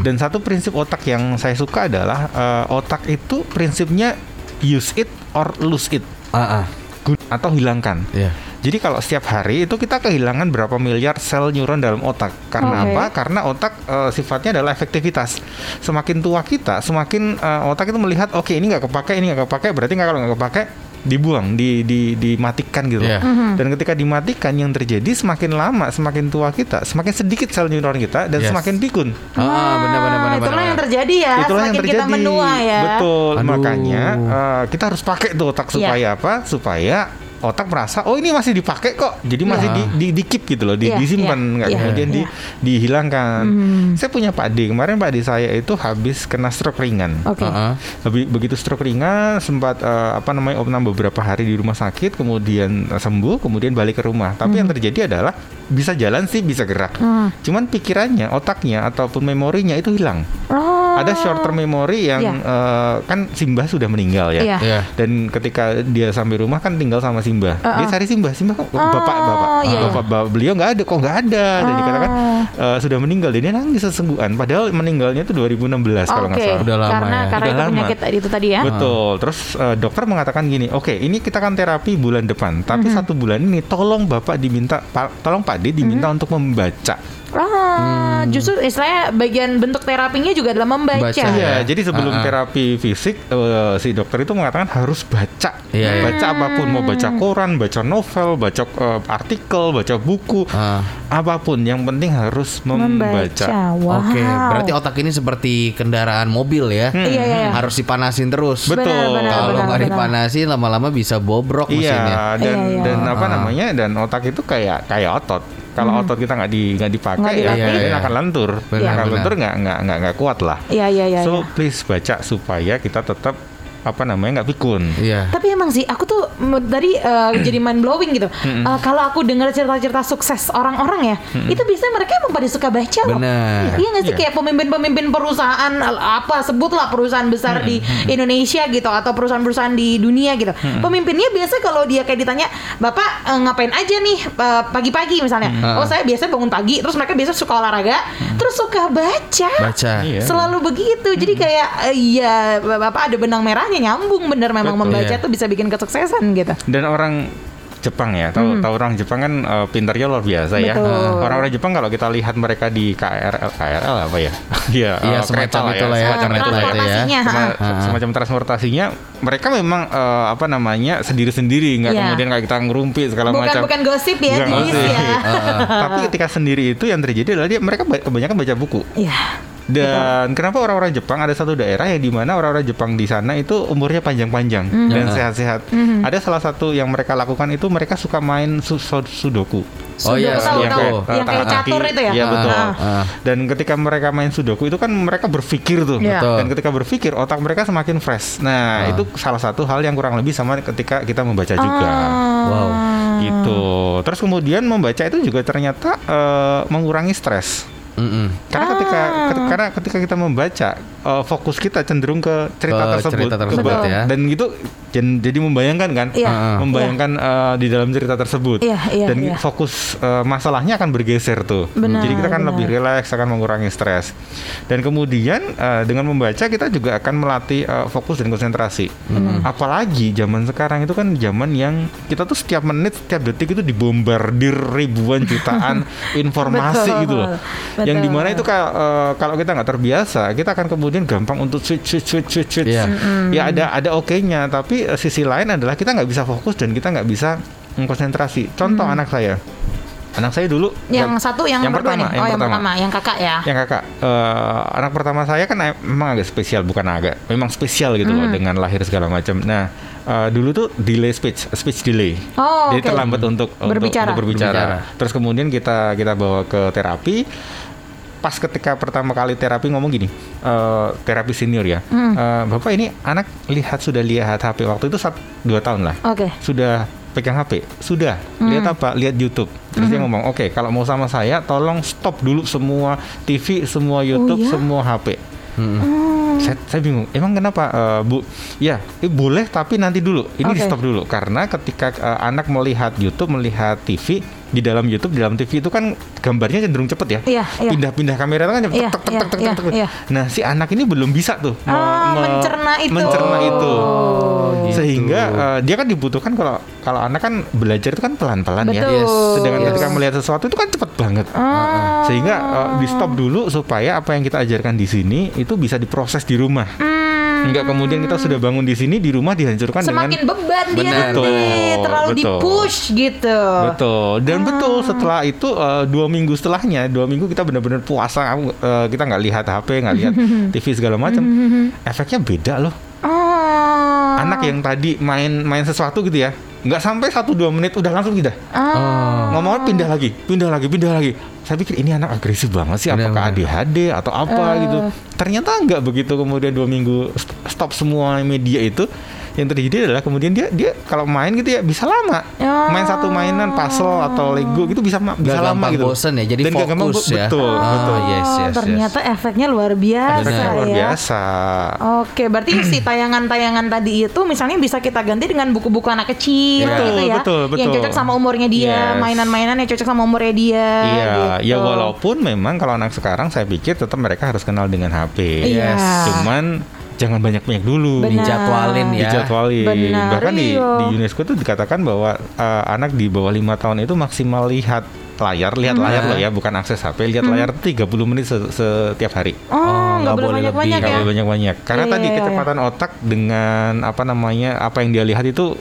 C: Dan satu prinsip otak yang saya suka adalah eh, otak itu prinsipnya use it or lose it
B: Ah, ah.
C: Gun- atau hilangkan.
B: Iya.
C: Jadi kalau setiap hari itu kita kehilangan berapa miliar sel neuron dalam otak. Karena
A: Oke.
C: apa? Karena otak eh, sifatnya adalah efektivitas. Semakin tua kita, semakin eh, otak itu melihat, oke ini nggak kepake, ini nggak kepake, berarti nggak kalau nggak kepake dibuang, di, di dimatikan gitu.
B: Iya.
C: Dan ketika dimatikan yang terjadi semakin lama, semakin tua kita, semakin sedikit sel neuron kita dan
B: Yes.
C: semakin pikun.
B: Ah, benar benar benar
A: itulah
B: benar.
A: yang terjadi ya.
C: Itulah yang
A: semakin
C: terjadi.
A: kita menua ya.
C: Betul.
B: Aduh.
C: Makanya eh, kita harus pakai tuh otak
A: Iya.
C: supaya apa? Supaya otak merasa oh ini masih dipakai kok. Jadi masih
B: Iya.
C: di, di, di keep gitu loh, di,
A: Iya,
C: disimpan
A: iya,
C: nggak
A: iya,
C: kemudian di,
A: iya.
C: dihilangkan.
A: Hmm.
C: Saya punya Pak D kemarin Pak D saya itu habis kena stroke ringan.
A: Oke.
B: Ah, ah.
C: Bebi- Begitu stroke ringan sempat eh, apa namanya opnam beberapa hari di rumah sakit kemudian eh, sembuh kemudian balik ke rumah. Tapi yang terjadi adalah bisa jalan sih bisa gerak.
A: Hmm.
C: Cuman pikirannya, otaknya ataupun memorinya itu hilang
A: Oh.
C: Ada short term memory yang
A: Iya.
C: eh, kan Simba sudah meninggal ya.
A: Iya.
B: Iya.
C: Dan ketika dia sampai rumah kan tinggal sama Simba.
A: Uh-uh.
C: Dia cari Simba, Simba kok
A: Oh,
C: bapak bapak,
A: iya, iya.
C: bapak, bapak beliau nggak ada, kok nggak ada. Dan dikatakan eh, sudah meninggal. Dan dia nangis sesungguhan. Padahal meninggalnya itu 2016 kalau nggak salah.
B: Udah lama
A: karena
B: ya.
A: karena
C: Udah
A: itu
C: lama.
A: penyakit itu tadi ya.
C: Betul. Terus eh, dokter mengatakan gini, oke ini kita kan terapi bulan depan, tapi satu bulan ini tolong bapak diminta, pa- tolong Pak D diminta untuk membaca.
A: Ah, justru istilahnya bagian bentuk terapinya juga adalah membaca.
B: Baca.
C: Iya,
B: Ya.
C: jadi sebelum
B: Ah, ah.
C: terapi fisik eh, si dokter itu mengatakan harus baca.
B: Iya, iya.
C: Baca apa pun, mau baca koran, baca novel, baca eh, artikel, baca buku,
B: Ah.
C: apa pun yang penting harus membaca.
A: Wow.
B: Oke, berarti otak ini seperti kendaraan mobil ya.
A: Iya, iya, iya.
B: Harus dipanasin terus.
C: Betul.
A: Benar, benar,
B: Kalau nggak dipanasin lama-lama bisa bobrok mesinnya.
C: Iya, dan
A: Iya, iya.
C: dan apa namanya? Dan otak itu kayak kayak otot. Kalau otot kita nggak di nggak dipakai
A: Nggak
C: ya,
B: Iya, iya.
C: akan lentur.
B: Benar,
C: akan
B: benar.
C: lentur nggak nggak kuat lah.
A: Iya iya iya.
C: so
A: iya.
C: please baca supaya kita tetap apa namanya nggak pikun.
B: Iya.
A: Tapi emang sih aku tuh tadi uh, jadi mind blowing gitu. Uh, kalau aku dengar cerita-cerita sukses orang-orang ya, itu biasanya mereka emang pada suka baca loh.
B: Benar.
A: Iya nggak sih
C: Iya.
A: kayak pemimpin-pemimpin perusahaan apa sebutlah perusahaan besar di Indonesia gitu atau perusahaan-perusahaan di dunia gitu. Pemimpinnya biasa kalau dia kayak ditanya, "Bapak eh, ngapain aja nih eh, pagi-pagi misalnya?" Oh, saya biasa bangun pagi, terus mereka biasa suka olahraga, terus suka baca.
B: Baca.
C: Iya.
A: Selalu begitu. Jadi kayak eh, iya Bapak ada benang merahnya nyambung bener memang
C: Betul.
A: membaca
B: Iya.
A: tuh bisa bikin kesuksesan gitu.
C: Dan orang Jepang ya, tahu tahu orang Jepang kan eh, pintarnya luar biasa ya.
A: Hmm. Betul.
C: Orang-orang Jepang kalau kita lihat mereka di KRL, KRL apa ya? Iya,
B: Iya,
C: eh,
B: semacam
C: kereta
B: itulah ya,
C: semacam
B: kereta
C: itulah
B: itu ya.
C: Semacam transportasinya mereka memang eh, apa namanya sendiri-sendiri nggak
A: Iya.
C: kemudian kayak kita ngerumpi segala
A: Bukan
C: macam
A: bukan gosip ya,
C: Bukan gosip.
A: ya.
C: tapi ketika sendiri itu yang terjadi adalah dia mereka ba- kebanyakan baca buku
A: Iya.
C: Dan kenapa orang-orang Jepang ada satu daerah yang di mana orang-orang Jepang di sana itu umurnya panjang-panjang
A: Mhm.
C: dan sehat-sehat ada salah satu yang mereka lakukan itu mereka suka main su- su- sudoku
B: Oh iya,
A: Sudoku tahu,
B: sudoku.
A: tahu.
C: eh,
A: Yang kayak
C: tangan
A: catur itu ya?
C: Iya betul.
A: Ah.
B: Ah.
C: Dan ketika mereka main sudoku itu kan mereka berpikir tuh.
A: Iya.
B: Betul.
C: Dan ketika berpikir otak mereka semakin fresh. Nah,
B: Ah.
C: itu salah satu hal yang kurang lebih sama ketika kita membaca juga.
A: Ah.
B: Wow.
C: Gitu. Terus kemudian membaca itu juga ternyata eh, mengurangi stres.
B: Mm-mm.
C: Karena ketika
A: Ah.
C: ket- karena ketika kita membaca eh, fokus kita cenderung ke cerita
B: Ke
C: tersebut,
B: cerita tersebut ya.
C: dan gitu jen- jadi membayangkan kan,
A: Iya.
B: Ah.
C: membayangkan eh, di dalam cerita tersebut,
A: Iya, iya,
C: dan
A: iya.
C: fokus eh, masalahnya akan bergeser tuh.
A: Benar,
C: jadi kita kan
A: benar.
C: lebih rileks, akan mengurangi stres, dan kemudian eh, dengan membaca kita juga akan melatih eh, fokus dan konsentrasi. Apalagi zaman sekarang itu kan zaman yang kita tuh setiap menit, setiap detik itu dibombardir ribuan jutaan informasi
A: Betul,
C: gitu loh,
A: betul.
C: di mana itu kayak eh, kalau kita nggak terbiasa, kita akan kemudian gampang untuk switch switch switch switch. switch.
B: Iya.
C: Ya ada ada oke-nya, tapi eh, sisi lain adalah kita nggak bisa fokus dan kita nggak bisa mm, konsentrasi. Contoh anak saya, anak saya dulu
A: Yang
C: nggak-
A: satu yang,
C: yang pertama,
A: nih.
C: yang
A: oh, yang
C: pertama.
A: pertama, yang kakak ya.
C: yang kakak eh, anak pertama saya kan em- memang agak spesial bukan agak memang spesial gitu loh dengan lahir segala macam nah eh, dulu tuh delay speech speech delay
A: Oh,
C: jadi
A: oke.
C: terlambat untuk untuk-
A: Berbicara.
C: untuk berbicara.
B: Berbicara.
C: terus kemudian kita kita bawa ke terapi pas ketika pertama kali terapi ngomong gini eh, terapi senior ya. Eh, bapak ini anak lihat sudah lihat HP waktu itu satu dua tahun lah.
A: Oke.
C: sudah pegang HP sudah. Lihat apa? Lihat YouTube. Terus dia ngomong oke kalau mau sama saya tolong stop dulu semua TV semua YouTube
A: ya?
C: semua HP
A: Hmm.
C: saya, saya bingung emang kenapa eh, bu? Ya eh, boleh tapi nanti dulu. Ini
A: Oke.
C: di stop dulu. Karena ketika eh, anak melihat YouTube melihat TV di dalam YouTube di dalam TV itu kan gambarnya cenderung cepet ya
A: Iya, iya.
C: pindah-pindah kamera itu kan cepet
A: Iya,
C: tek, tek,
A: iya,
C: tek, tek,
A: iya,
C: tek,
A: iya.
C: nah si anak ini belum bisa tuh
A: Ah,
C: me-
A: mencerna itu.
C: mencerna itu
A: Oh,
B: gitu.
C: sehingga eh, dia kan dibutuhkan kalau kalau anak kan belajar itu kan pelan-pelan ya.
B: Yes.
C: sedangkan
B: Yes.
C: ketika melihat sesuatu itu kan cepet banget
A: Ah.
C: sehingga eh, di stop dulu supaya apa yang kita ajarkan di sini itu bisa diproses di rumah
A: Hmm.
C: Enggak kemudian kita sudah bangun di sini di rumah dihancurkan
A: Semakin
C: dengan
A: beban dia nanti
C: Betul,
A: terlalu
C: betul.
A: di-push gitu.
C: betul. Dan betul setelah itu eh, dua minggu setelahnya dua minggu kita benar-benar puasa. Eh, kita nggak lihat HP nggak lihat TV segala macam. Efeknya beda loh.
A: Oh.
C: anak yang tadi main main sesuatu gitu ya nggak sampai satu dua menit udah langsung pindah.
A: Ah.
C: ngomongnya pindah lagi pindah lagi pindah lagi. Saya pikir ini anak agresif banget sih
B: Benar,
C: apakah. ADHD atau apa? Gitu. Ternyata nggak begitu kemudian dua minggu st- stop semua media itu yang terjadi adalah kemudian dia dia kalau main gitu ya bisa lama
A: Oh.
C: main satu mainan puzzle atau Lego gitu bisa ma- bisa lama
B: gampang
C: gitu
B: bosen ya, jadi
C: Dan nggak gampang
B: fokus
C: bo-
B: ya.
C: betul
B: Ah,
C: betul
B: yes, yes, yes.
A: ternyata efeknya luar biasa
C: efeknya luar
A: ya.
C: biasa
A: Oke, berarti si tayangan-tayangan tadi itu misalnya bisa kita ganti dengan buku-buku anak kecil
C: Betul,
A: gitu ya.
C: betul, betul.
A: Yang cocok sama umurnya dia,
C: Yes.
A: mainan-mainan yang cocok sama umurnya dia.
C: Iya,
A: gitu.
C: ya walaupun memang kalau anak sekarang saya pikir tetap mereka harus kenal dengan HP.
A: Iya.
C: Cuman jangan banyak-banyak dulu.
A: Benar.
B: Dijadwalin ya.
C: Dijadwalin.
A: Benar,
C: Bahkan di,
A: iya.
C: di UNESCO itu dikatakan bahwa uh, anak di bawah lima tahun itu maksimal lihat layar, lihat layar loh ya, bukan akses HP, lihat layar 30 menit se- setiap hari.
A: Oh,
B: nggak
A: nggak boleh
B: boleh
A: banyak-banyak
B: lebih.
A: ya.
C: Kalau banyak-banyak. Karena
A: Iya,
C: tadi
A: iya, iya.
C: kecepatan otak dengan apa namanya apa yang dia lihat itu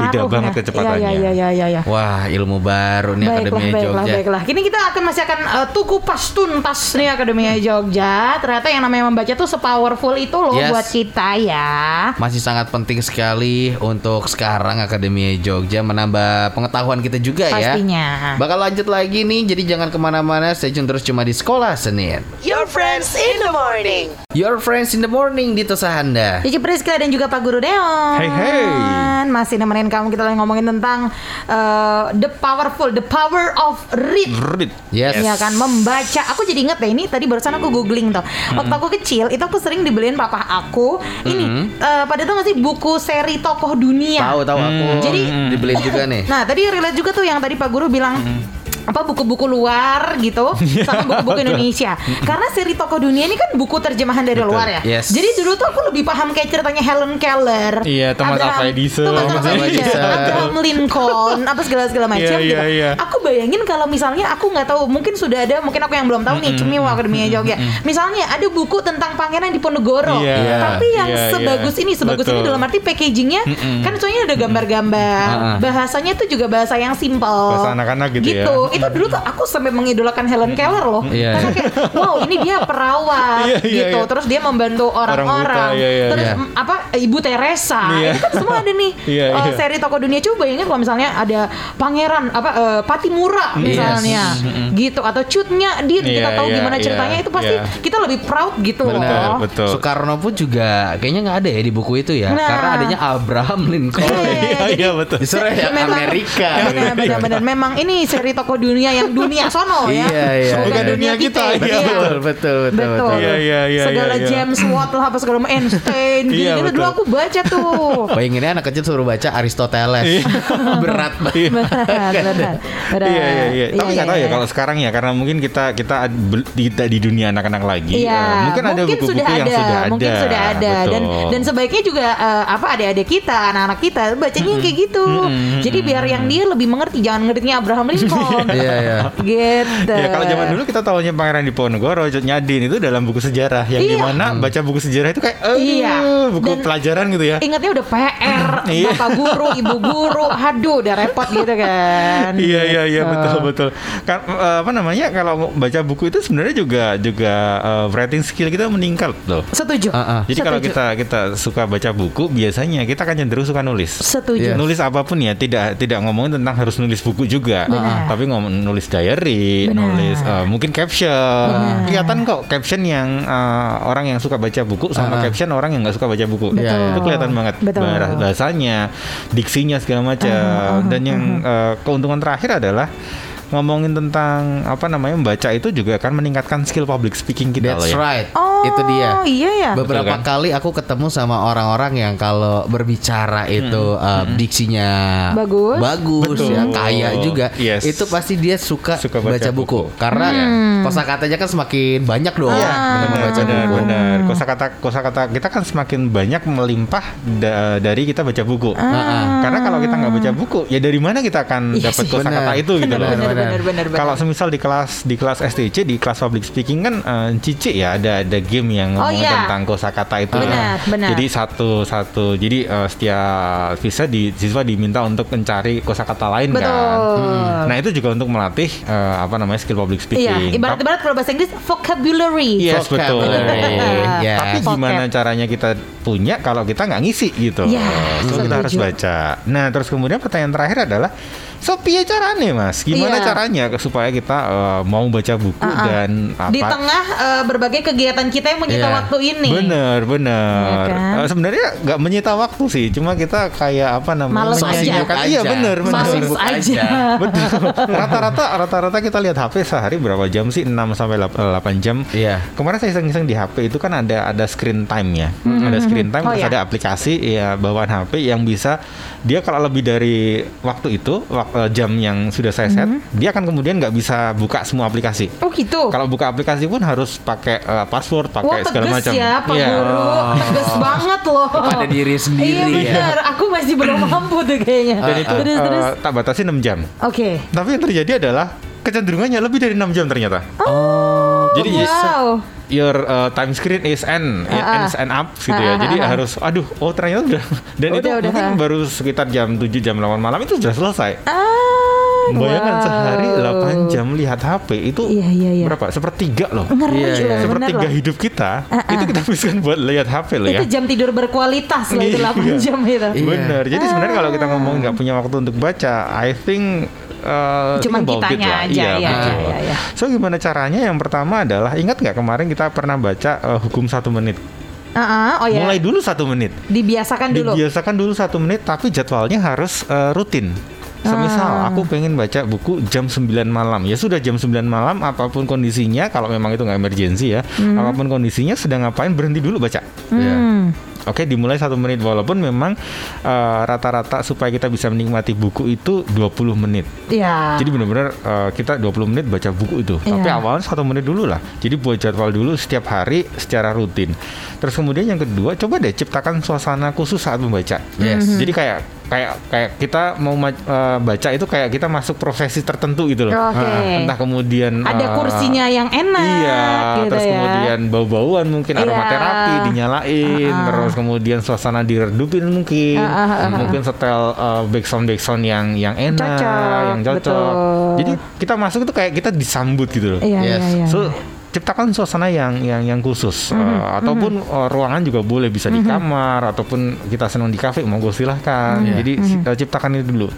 C: beda
A: Ngaruh
C: banget
A: ya.
C: kecepatannya.
A: Iya, iya, iya, iya, iya.
B: Wah, ilmu baru nih
A: Baiklah,
B: Akademi
A: baiklah,
B: Jogja.
A: baiklah. Kini kita akan masih akan uh, tuku pas tuntas nih Akademi Jogja. Ternyata yang namanya membaca tuh sepowerful itu loh
B: Yes.
A: buat kita ya.
B: Masih sangat penting sekali untuk sekarang Akademi Jogja menambah pengetahuan kita juga ya.
A: Pastinya.
B: Bakal lanjut lagi nih, jadi jangan ke mana-mana, stay tune terus cuma di Sekolah Senin.
D: Your friends in the morning.
B: Your friends in the morning di Tosahanda.
A: Cici Priska dan juga Pak Guru Deon.
C: Hey, hey.
A: Masih nemenin kamu kita lagi ngomongin tentang uh, the powerful, the power of read.
C: Read.
B: Yes.
A: Iya kan membaca. Aku jadi inget deh ini tadi barusan aku googling tuh. Waktu aku kecil itu aku sering dibeliin papa aku ini eh, pada itu masih buku seri tokoh dunia.
B: Tahu tahu aku.
A: Jadi-
B: dibeliin juga nih.
A: Nah tadi relate juga tuh yang tadi Pak Guru bilang apa buku-buku luar gitu sama buku-buku Indonesia karena seri tokoh dunia ini kan buku terjemahan dari
C: Betul.
A: luar ya
B: Yes.
A: jadi dulu tuh aku lebih paham kayak ceritanya Helen Keller
C: Iya, Thomas
A: Abraham-
C: Alva Edison.
A: Thomas Alva Edison
B: Edison.
A: Abraham Lincoln apa segala segala macam
C: Iya,
A: gitu
C: iya, iya.
A: aku bayangin kalau misalnya aku nggak tahu mungkin sudah ada mungkin aku yang belum tahu nih cumi Akademi Jogja misalnya ada buku tentang Pangeran Diponegoro
C: Iya,
B: Iya.
A: tapi yang
C: iya,
A: sebagus
C: iya.
A: ini sebagus ini
C: Betul.
A: dalam arti packagingnya kan soalnya ada gambar-gambar
B: Mm-mm.
A: bahasanya tuh juga bahasa yang simple
C: Bahasa anak-anak gitu ya.
A: Itu dulu tuh aku sampai mengidolakan Helen Keller loh.
B: Iya,
A: karena kayak wow ini dia perawat
C: Iya, iya,
A: gitu.
C: iya.
A: terus dia membantu
C: Orang
A: orang-orang.
C: buta, iya, iya,
A: terus
B: iya.
A: mm, apa Ibu Teresa.
C: Iya.
A: itu kan semua ada nih.
C: Iya,
A: Eh,
C: iya.
A: seri toko dunia. Coba bayangin kalau misalnya ada pangeran apa eh, Patimura misalnya. Gitu. Atau cutnya dia kita
C: Iya,
A: tahu
C: iya,
A: gimana
C: iya,
A: ceritanya. Itu pasti
C: iya.
A: kita lebih proud gitu
C: Betul,
A: loh
C: betul.
B: Soekarno pun juga kayaknya nggak ada ya di buku itu ya,
A: Nah.
B: karena adanya Abraham Lincoln.
A: Iya,
C: Iya, iya. Betul.
B: Justru ya
A: Memang-
B: Amerika.
A: Benar-benar memang ini seri toko dunia yang dunia sono ya.
B: Iya, iya,
A: Bukan
B: iya.
A: dunia kita.
C: Iya,
A: Iya.
B: betul, betul, betul,
A: Betul.
C: Iya, iya, iya,
A: Segala
C: iya, iya.
A: James Watt lah apa segala macam Einstein
C: Iya,
A: gitu. Dulu aku baca tuh.
B: Bayanginnya anak kecil suruh baca Aristoteles. Berat banget.
A: benar, benar, benar.
C: Iya iya iya. Tapi
A: Iya,
C: nggak tahu
A: iya,
C: ya
A: iya.
C: kalau sekarang ya karena mungkin kita kita tidak di dunia anak-anak lagi.
A: Iya,
C: Eh, mungkin ada buku-buku
A: sudah
C: yang
A: ada,
C: sudah ada.
A: mungkin sudah ada dan
C: Betul.
A: dan sebaiknya juga eh, apa adik-adik kita, anak-anak kita bacanya kayak gitu. Jadi biar yang dia lebih mengerti, jangan ngertinya Abraham Lincoln.
B: Iya, iya.
A: Gitu.
C: Ya kalau zaman dulu kita tahunya Pangeran Diponegoro, Nyadin itu dalam buku sejarah yang
A: Iya.
C: di mana baca buku sejarah itu kayak aduh,
A: Iya.
C: buku
A: Dan-
C: pelajaran gitu ya.
A: Ingatnya udah PR,
C: Iya.
A: bapak guru, ibu guru, aduh udah repot gitu kan.
C: Iya iya iya
A: Gitu.
C: betul betul. Kan eh, apa namanya kalau baca buku itu sebenarnya juga juga eh, writing skill kita meningkat loh.
A: Setuju.
B: Ah, ah.
C: Jadi kalau kita kita suka baca buku, biasanya kita akan cenderung suka nulis.
A: Setuju.
B: Iya.
C: Nulis apa pun ya, tidak tidak ngomongin tentang harus nulis buku juga,
A: Benar.
C: tapi ngomong nulis diary,
A: Benar.
C: nulis eh, mungkin caption.
A: Benar.
C: Kelihatan kok caption yang eh, orang yang suka baca buku sama
B: Ah.
C: caption orang yang nggak suka baca buku.
A: Betul.
B: Iya,
C: Itu kelihatan banget
A: Betul.
C: Bahasanya, diksinya segala macam.
A: Ah,
C: Dan yang eh, keuntungan terakhir adalah ngomongin tentang apa namanya membaca itu juga akan meningkatkan skill public speaking kita
B: That's
C: loh ya.
B: right.
A: Oh,
B: itu dia.
A: iya ya.
B: Beberapa
C: Betul kan?
B: kali aku ketemu sama orang-orang yang kalau berbicara itu uh, diksinya
A: Bagus.
B: bagus
C: Betul.
B: ya kaya juga.
C: Yes.
B: Itu pasti dia suka,
C: Suka
B: baca,
C: baca
B: buku.
C: buku.
B: Karena kosakatanya kan semakin banyak dong
A: Iya.
B: membaca
C: benar,
B: buku.
C: benar. Kosakata kosakata kita kan semakin banyak melimpah da- dari kita baca buku.
B: Ah.
C: Karena kalau kita nggak baca buku, ya dari mana kita akan
A: Iya
C: dapat kosakata
B: Benar.
C: itu gitu
A: Benar,
C: loh.
A: benar,
B: benar.
A: benar, benar, benar.
C: Kalau semisal di kelas di kelas STC di kelas public speaking kan eh, Cici ya ada ada game yang
A: Oh,
C: ngomongin
A: iya.
C: tentang kosakata itu ya.
A: Benar, benar.
C: Jadi satu satu jadi eh, setiap visa di siswa diminta untuk mencari kosakata lain
A: Betul.
C: kan. Nah itu juga untuk melatih eh, apa namanya skill public speaking.
A: Iya, ibarat-ibarat kalau bahasa Inggris vocabulary.
C: Yes betul.
B: Yes.
C: Tapi
A: Vocab.
C: gimana caranya kita punya kalau kita nggak ngisi gitu?
A: Ya,
C: so kita harus baca. Nah terus kemudian pertanyaan terakhir adalah, so piye caranya mas? Gimana
A: Iya.
C: caranya supaya kita eh, mau baca buku
A: Ah, ah.
C: dan apa?
A: Di tengah eh, berbagai kegiatan kita yang menyita
B: Iya.
A: waktu ini.
C: Bener bener.
A: Iya kan?
C: Eh, Sebenarnya nggak menyita waktu sih, cuma kita kayak apa namanya?
A: Males aja.
C: Iya bener bener.
A: Males aja.
C: Betul. Rata-rata rata-rata kita lihat HP sehari berapa jam sih? 6 sampai 8 jam.
B: Iya.
C: Kemarin saya iseng-iseng di HP itu kan ada ada screen time ya. Ada screen time
A: Oh,
C: terus
A: ya.
C: ada aplikasi ya bawaan HP yang bisa dia kalau lebih dari waktu itu wak- eh, jam yang sudah saya set, dia akan kemudian nggak bisa buka semua aplikasi.
A: Oh gitu.
C: Kalau buka aplikasi pun harus pakai eh, password,
A: Wah
C: pakai segala
A: tegas
C: macam.
A: ya Pak
C: Iya.
A: Guru Tegas banget loh
B: Pada diri sendiri
A: Iya
B: ya.
A: benar Aku masih belum mampu tuh kayaknya
C: Dan itu
A: Terus
C: eh,
A: terus
C: tak batasi 6 jam.
A: Oke
C: Tapi yang terjadi adalah kecenderungannya lebih dari 6 jam ternyata.
B: Oh.
C: Jadi
A: wow.
C: your uh, time screen is end, ya,
A: Ah, ah.
C: ends and up gitu ya.
A: Ah, ah,
C: Jadi
A: ah, ah.
C: harus aduh, oh ternyata udah dan
A: Udah,
C: itu
A: udah,
C: mungkin
A: ah.
C: baru sekitar jam 7 jam 8 malam itu sudah selesai.
A: Ah,
C: Bayangkan
A: wow.
C: sehari 8 jam lihat HP itu
A: Iya, iya, iya.
C: berapa? Sepertiga loh.
A: Ngeri
B: Iya,
A: loh,
B: iya.
A: bener
C: Sepertiga
A: loh.
C: hidup kita
A: Ah, ah.
C: itu kita habiskan buat lihat HP loh ya.
A: Itu jam tidur berkualitas loh itu 8
C: Iya.
A: jam itu.
B: Iya.
C: Bener. Jadi sebenarnya kalau kita ngomong nggak punya waktu untuk baca, I think uh,
A: Cuman
C: it
A: kitanya aja,
C: Iya,
A: iya,
C: betul.
A: iya, iya.
C: So gimana caranya? Yang pertama adalah ingat nggak kemarin kita pernah baca uh, hukum satu menit.
A: Ah, oh ya.
C: Mulai dulu satu menit.
A: Dibiasakan dulu.
C: Dibiasakan dulu satu menit, tapi jadwalnya harus uh, rutin. Semisal
A: Ah.
C: aku pengen baca buku jam 9 malam, ya sudah jam 9 malam apa pun kondisinya, kalau memang itu nggak emergensi ya,
A: Hmm.
C: apa pun kondisinya sedang ngapain berhenti dulu baca.
A: Hmm.
C: Oke, dimulai satu menit walaupun memang uh, rata-rata supaya kita bisa menikmati buku itu 20 menit.
A: Ya.
C: Jadi benar-benar uh, kita 20 menit baca buku itu.
A: Iya.
C: Tapi awalnya satu menit dulu lah. Jadi buat jadwal dulu setiap hari secara rutin. Terus kemudian yang kedua, coba deh ciptakan suasana khusus saat membaca.
B: Yes.
A: Mhm.
C: Jadi kayak kayak kayak kita mau ma- uh, baca itu kayak kita masuk profesi tertentu gitu loh.
A: Oke.
C: Uh, entah kemudian
A: Ada
C: uh,
A: kursinya yang enak
C: Iya,
A: gitu
C: terus
A: ya.
C: kemudian bau-bauan mungkin
A: Iya.
C: aromaterapi dinyalain,
A: Ah, ah.
C: terus kemudian suasana diredupin mungkin,
A: ah, ah.
C: mungkin setel uh, backsound backsound yang yang enak,
A: Cocok,
C: yang cocok.
A: betul.
C: Jadi kita masuk itu kayak kita disambut gitu loh.
A: Iya,
B: Yes.
A: iya, iya.
C: So ciptakan suasana yang yang yang khusus
A: Mhm,
C: Uh, ataupun uh, ruangan juga boleh bisa di kamar ataupun kita senang di kafe monggo silahkan.
A: Mhm,
C: Jadi si- uh, ciptakan itu dulu.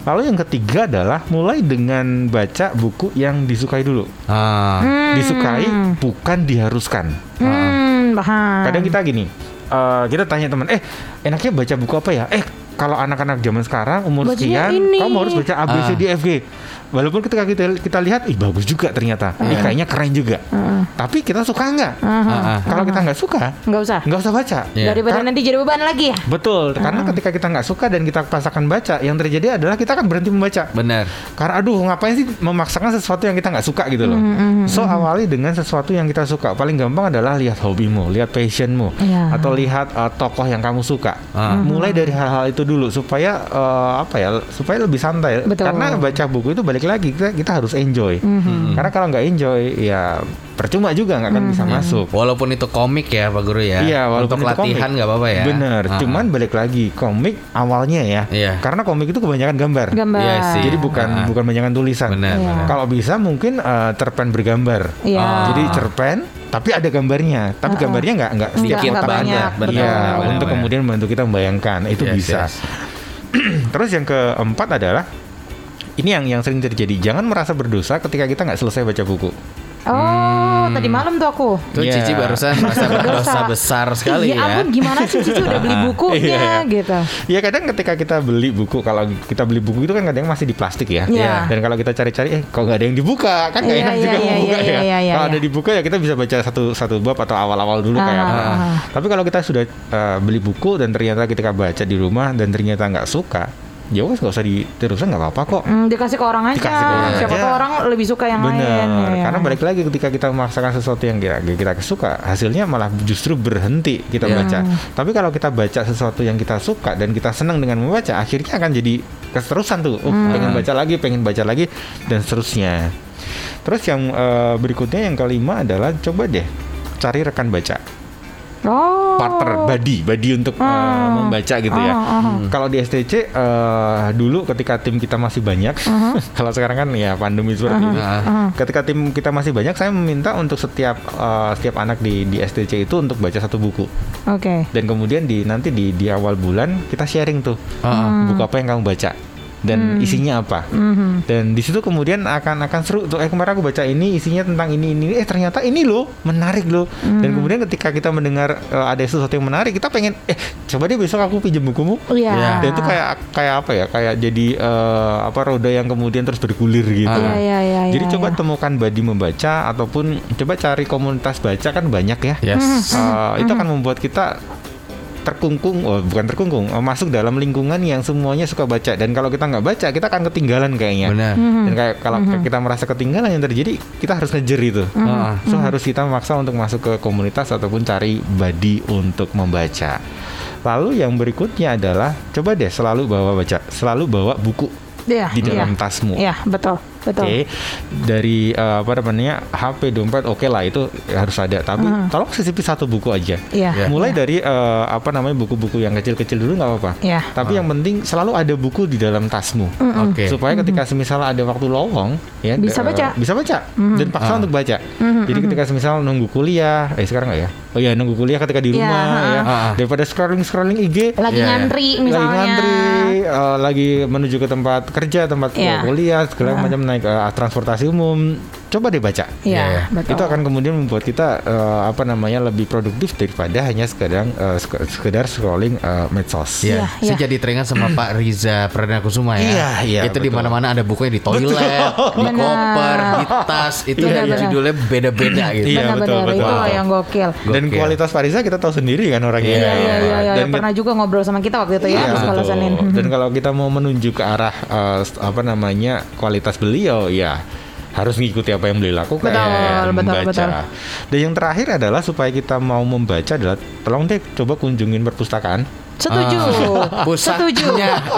C: Lalu yang ketiga adalah mulai dengan baca buku yang disukai dulu
B: Ah.
A: Hmm.
C: disukai bukan diharuskan.
A: Hmm, paham.
C: Kadang kita gini, eh, kita tanya teman, eh enaknya baca buku apa ya? Eh kalau anak-anak zaman sekarang umur sekian,
A: ini.
C: kamu harus baca A B C. D F G. Walaupun ketika kita kita lihat, ih bagus juga ternyata, ini
B: Iya.
C: kayaknya keren juga.
A: Heeh.
C: Tapi kita suka nggak?
A: Aha.
B: Ah, ah.
C: Kalau kita nggak suka,
A: Nggak usah.
C: nggak usah baca.
B: Iya.
A: Daripada
C: Kar-
A: nanti jadi beban lagi ya.
C: Betul, karena ketika kita nggak suka dan kita paksakan baca, yang terjadi adalah kita akan berhenti membaca.
B: Benar.
C: Karena aduh ngapain sih memaksakan sesuatu yang kita nggak suka gitu loh.
A: Mm-hmm,
C: So awali dengan sesuatu yang kita suka. Paling gampang adalah lihat hobimu, lihat passionmu,
A: Iya.
C: atau lihat uh, tokoh yang kamu suka.
B: Ah.
C: Mulai dari hal-hal itu dulu supaya uh, apa ya, supaya lebih santai.
A: Betul.
C: Karena baca buku itu balik lagi kita kita harus enjoy.
A: Mhm.
C: Karena kalau nggak enjoy ya percuma juga nggak akan bisa masuk.
B: Walaupun itu komik ya Pak Guru ya.
C: Iya, walaupun
B: Untuk
C: itu komik.
B: latihan nggak apa-apa ya.
C: Bener,
B: Ah.
C: cuman balik lagi komik awalnya ya.
B: Iya.
C: Karena komik itu kebanyakan gambar.
A: Gambar.
B: Iya sih.
C: Jadi bukan
B: Ah.
C: bukan banyakan tulisan.
A: Iya.
C: Kalau bisa mungkin uh, cerpen bergambar.
A: Iya.
B: Ah.
C: Jadi cerpen tapi ada gambarnya. Tapi
A: Ah,
C: gambarnya nggak nggak setiap
B: betul,
C: Iya,
B: benar,
C: untuk kemudian membantu kita membayangkan itu
B: Yes,
C: bisa.
B: yes.
C: Terus yang keempat adalah ini yang yang sering terjadi. Jangan merasa berdosa ketika kita nggak selesai baca buku.
A: Oh, tadi malam tuh aku.
B: Tuh
C: Iya.
B: Cici barusan merasa berdosa besar sekali
A: Iya
B: ya.
A: ampun gimana sih Cici udah beli bukunya
C: Iya.
A: gitu.
C: Ya kadang ketika kita beli buku, kalau kita beli buku itu kan kadang masih di plastik ya.
A: Iya.
C: Dan kalau kita cari-cari, eh kok nggak ada yang dibuka, kan nggak
A: Iya,
C: enak
A: iya,
C: juga
A: iya,
C: membuka
A: iya,
C: ya.
A: iya, iya,
C: kalau
A: iya.
C: ada dibuka ya kita bisa baca satu satu bab atau awal-awal dulu kayak
A: Ah,
C: apa.
A: ah, ah.
C: Tapi kalau kita sudah uh, beli buku dan ternyata ketika baca di rumah dan ternyata nggak suka, ya wes nggak usah diterusan nggak apa-apa kok.
A: Hmm, dikasih ke orang aja.
C: Dikasih ke orang
A: Siapa
C: aja.
A: tahu orang lebih suka yang
C: Bener,
A: lain. Iya.
C: karena balik lagi ketika kita memaksakan sesuatu yang kita, kita suka, hasilnya malah justru berhenti kita
B: Iya.
C: baca. Tapi kalau kita baca sesuatu yang kita suka dan kita senang dengan membaca, akhirnya akan jadi keterusan tuh. Oh,
A: Hmm.
C: pengen baca lagi, pengen baca lagi, dan seterusnya. Terus yang eh, berikutnya yang kelima adalah coba deh cari rekan baca,
A: Oh.
C: partner, buddy, buddy untuk eh,
A: Ah.
C: membaca gitu ya.
A: Ah, ah.
C: Kalau di STC eh, dulu ketika tim kita masih banyak, kalau sekarang kan ya pandemi seperti ini.
B: Ah.
A: Ah.
C: Ketika tim kita masih banyak, saya meminta untuk setiap eh, setiap anak di di STC itu untuk baca satu buku.
A: Oke.
C: Dan kemudian di nanti di di awal bulan kita sharing tuh
B: Ah.
C: buku apa yang kamu baca dan isinya apa.
A: Mhm.
C: Dan di situ kemudian akan akan seru tuh. Eh kemarin aku baca ini isinya tentang ini ini. Eh ternyata ini loh menarik loh. Dan kemudian ketika kita mendengar eh, ada sesuatu yang menarik, kita pengen eh coba deh besok aku pinjam bukumu.
A: Iya.
B: Iya.
C: Dan itu kayak kayak apa ya? Kayak jadi eh, apa roda yang kemudian terus bergulir gitu.
A: Iya, iya, iya,
C: Jadi
A: iya,
C: coba
A: iya.
C: temukan badi membaca ataupun coba cari komunitas baca kan banyak ya.
B: Yes.
C: Eh, itu akan membuat kita terkungkung, oh bukan terkungkung, eh, masuk dalam lingkungan yang semuanya suka baca. Dan kalau kita nggak baca, kita akan ketinggalan kayaknya.
B: Benar.
A: Mhm.
C: Dan kayak kalau kita merasa ketinggalan yang terjadi, kita harus ngejer itu.
B: Ah.
C: So harus kita memaksa untuk masuk ke komunitas ataupun cari badi untuk membaca. Lalu yang berikutnya adalah coba deh selalu bawa baca, selalu bawa buku.
A: Iya,
C: di dalam
A: iya.
C: tasmu.
A: Iya, betul. Betul.
C: Oke, dari eh, apa namanya HP dompet oke lah itu harus ada, tapi tolong sisipi satu buku aja.
A: Hmm. Iya.
C: Mulai dari eh, apa namanya buku-buku yang kecil-kecil dulu nggak apa-apa.
A: Iya.
C: Tapi yang penting selalu ada buku di dalam tasmu.
B: Oke.
C: Supaya ketika misalnya ada waktu lowong, ya
A: Bisa
C: eh,
A: baca.
C: bisa baca dan paksa untuk baca. Jadi ketika misalnya nunggu kuliah, eh sekarang nggak ya? Oh iya nunggu kuliah ketika di
A: Iya,
C: rumah ya,
B: ha.
C: daripada scrolling scrolling IG,
A: Lagi
B: iya.
A: ngantri misalnya.
C: lagi ngantri, eh, lagi menuju ke tempat kerja, tempat
A: Iya.
C: kuliah, segala macam naik eh, transportasi umum, coba deh baca.
A: Iya,
B: Iya,
A: betul.
C: Itu akan kemudian membuat kita eh, apa namanya lebih produktif daripada hanya sekedar sek- sekedar scrolling eh, medsos.
A: Iya,
B: Iya, saya
A: iya.
B: jadi teringat sama Pak Riza Perdana Kusuma ya.
C: Iya, iya,
B: Itu di
C: betul.
B: mana-mana ada bukunya di toilet, di
A: Benar.
B: koper, di tas. Itu
A: Iya, benar.
B: judulnya beda-beda gitu.
C: Iya,
A: Benar-benar
C: betul,
A: itu
C: betul.
A: yang gokil.
C: Dan
B: Gokil.
C: kualitas Fariza kita tahu sendiri kan orangnya.
A: Iya, iya, iya, iya.
C: Dan
A: Pernah juga ngobrol sama kita waktu itu ya,
C: Iya, betul.
A: Senin.
C: Dan kalau kita mau menuju ke arah eh, apa namanya kualitas beliau, ya harus mengikuti apa yang beliau lakukan.
A: Betul,
C: dan
A: betul,
C: membaca.
A: betul.
C: Dan yang terakhir adalah supaya kita mau membaca adalah tolong deh coba kunjungin perpustakaan.
A: Setuju.
B: Ah,
A: Setuju.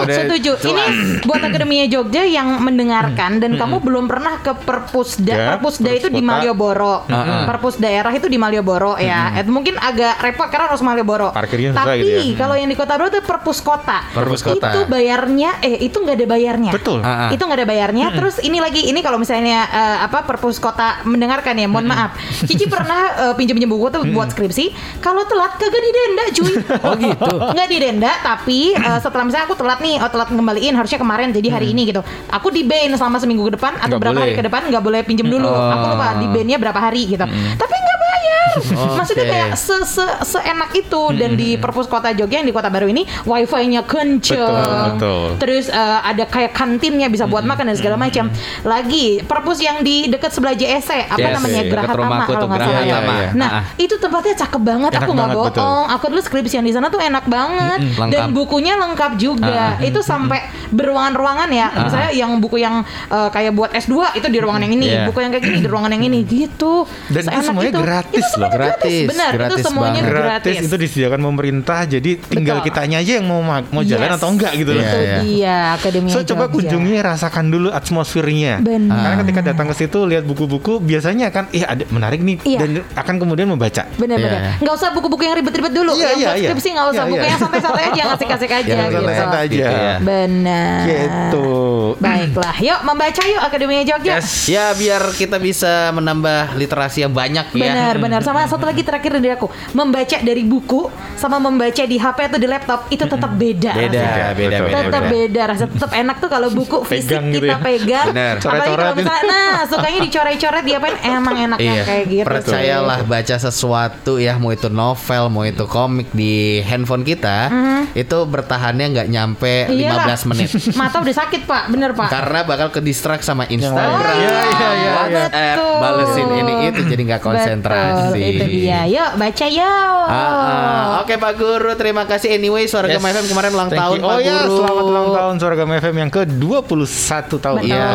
A: Setuju.
B: jelas.
A: Ini buat Akademia Jogja yang mendengarkan dan kamu belum pernah ke Perpusda.
C: Ya,
A: Perpusda itu di. Malioboro.
B: Mm-mm.
A: Perpus daerah itu di Malioboro ya. Itu mungkin agak repot karena harus Malioboro.
C: Parkirnya susah
A: Tapi
C: gitu ya.
A: kalau yang di Kota Baru itu Perpus Kota.
B: Perpus kota.
A: Itu bayarnya eh itu nggak ada bayarnya.
C: Betul.
B: Ah, ah.
A: Itu nggak ada bayarnya. Terus ini lagi ini kalau misalnya eh, apa Perpus Kota mendengarkan ya, mohon maaf. Cici pernah eh, pinjam-pinjam buku tuh buat skripsi. Kalau telat kagak didenda, cuy.
B: Oh gitu.
A: nggak didenda tapi eh, setelah misalnya aku telat nih oh telat ngembaliin harusnya kemarin jadi hari ini gitu. Aku di ban selama seminggu ke depan atau
C: Nggak
A: berapa hari
C: boleh.
A: ke depan nggak boleh pinjem dulu.
B: Oh.
A: aku lupa di bannya berapa hari gitu. Tapi nggak bayar maksudnya
B: Oke.
A: kayak se se seenak itu dan di perpus kota Jogja yang di kota baru ini wifi-nya kenceng.
C: Betul, betul.
A: terus eh, ada kayak kantinnya bisa buat makan dan segala macam. Lagi perpus yang di dekat sebelah JSC apa
B: JSC,
A: namanya?
B: dekat
A: Geraha Tama kalau nggak salah ya.
B: Tama.
A: nah
B: Ah.
A: itu tempatnya cakep banget.
C: Enak
A: aku nggak bohong. Aku dulu skripsian di sana tuh enak banget.
B: Mm-mm,
A: dan
B: lengkap.
A: bukunya lengkap juga. Itu sampai beruangan-ruangan ya. Misalnya yang buku yang eh, kayak buat S2 itu di ruangan yang ini.
B: Iya.
A: buku yang kayak gini di ruangan yang ini. Gitu.
C: Dan itu semuanya gratis
A: itu semuanya
C: loh.
A: gratis,
B: Gratis,
A: benar itu
B: gratis
A: semuanya
B: banget.
A: gratis,
C: Gratis itu disediakan pemerintah, jadi tinggal
A: Betul.
C: kitanya aja yang mau ma- mau jalan
A: Yes.
C: atau enggak gitu loh.
B: Iya,
A: itu
B: iya.
A: dia akademi
C: So coba kunjungi rasakan dulu atmosfernya.
A: Benar.
C: Karena ketika datang ke situ lihat buku-buku biasanya kan ih ada menarik nih
A: Iya.
C: dan akan kemudian membaca.
A: Bener-bener
B: Iya.
A: nggak usah buku-buku yang ribet-ribet dulu
C: Iya,
A: yang
C: iya, iya.
A: skripsi nggak usah
C: Iya,
A: buku
C: iya.
A: yang santai-santai aja ngasih-kasih aja
B: Yang
A: gitu
C: santai-santai aja.
A: Benar
C: Gitu.
A: baiklah yuk membaca yuk akademi Jogja
B: Ya biar kita bisa menambah literasi yang banyak ya.
A: Benar. Sama satu lagi terakhir dari aku, membaca dari buku sama membaca di HP atau di laptop itu tetap beda.
B: Beda,
A: rasanya.
B: beda, beda,
A: tetap
B: beda.
A: beda rasa tetap enak tuh kalau buku fisik
C: Pegang gitu
A: kita
C: ya.
A: pegang
B: Benar.
A: apalagi kalau
C: Coret-coret
A: misalnya nah sukanya dicoret-coret diapain emang enaknya
B: Iya,
A: kayak gitu
B: percayalah baca sesuatu ya mau itu novel mau itu komik di handphone kita itu bertahannya nggak nyampe
A: Mm-hmm. Iyalah.
B: 15 menit
A: mata udah sakit pak bener pak
B: karena bakal ke distract sama. Instagram,
C: Iya, iya, iya,
B: WhatsApp,
A: Betul.
B: balesin ini itu jadi nggak konsentrasi.
A: Betul, itu dia yuk baca yuk
B: Ah, ah. Oke Pak Guru, terima kasih anyway Suara
C: Yes.
B: FM kemarin ulang
C: Thank
B: tahun
C: you.
B: Pak
C: Oh ya,
B: Guru.
C: selamat ulang tahun Suara FM yang ke-21 tahun.
A: Betul.
B: Iya.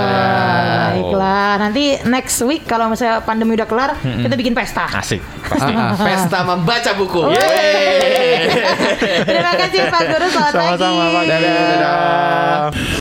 A: Baiklah, nanti next week kalau misalnya pandemi udah kelar, kita bikin pesta.
C: Asik.
B: Ah, ah, Pesta membaca buku.
A: Terima kasih Pak Guru, selamat pagi.
C: Sama-sama Pak. Dadah.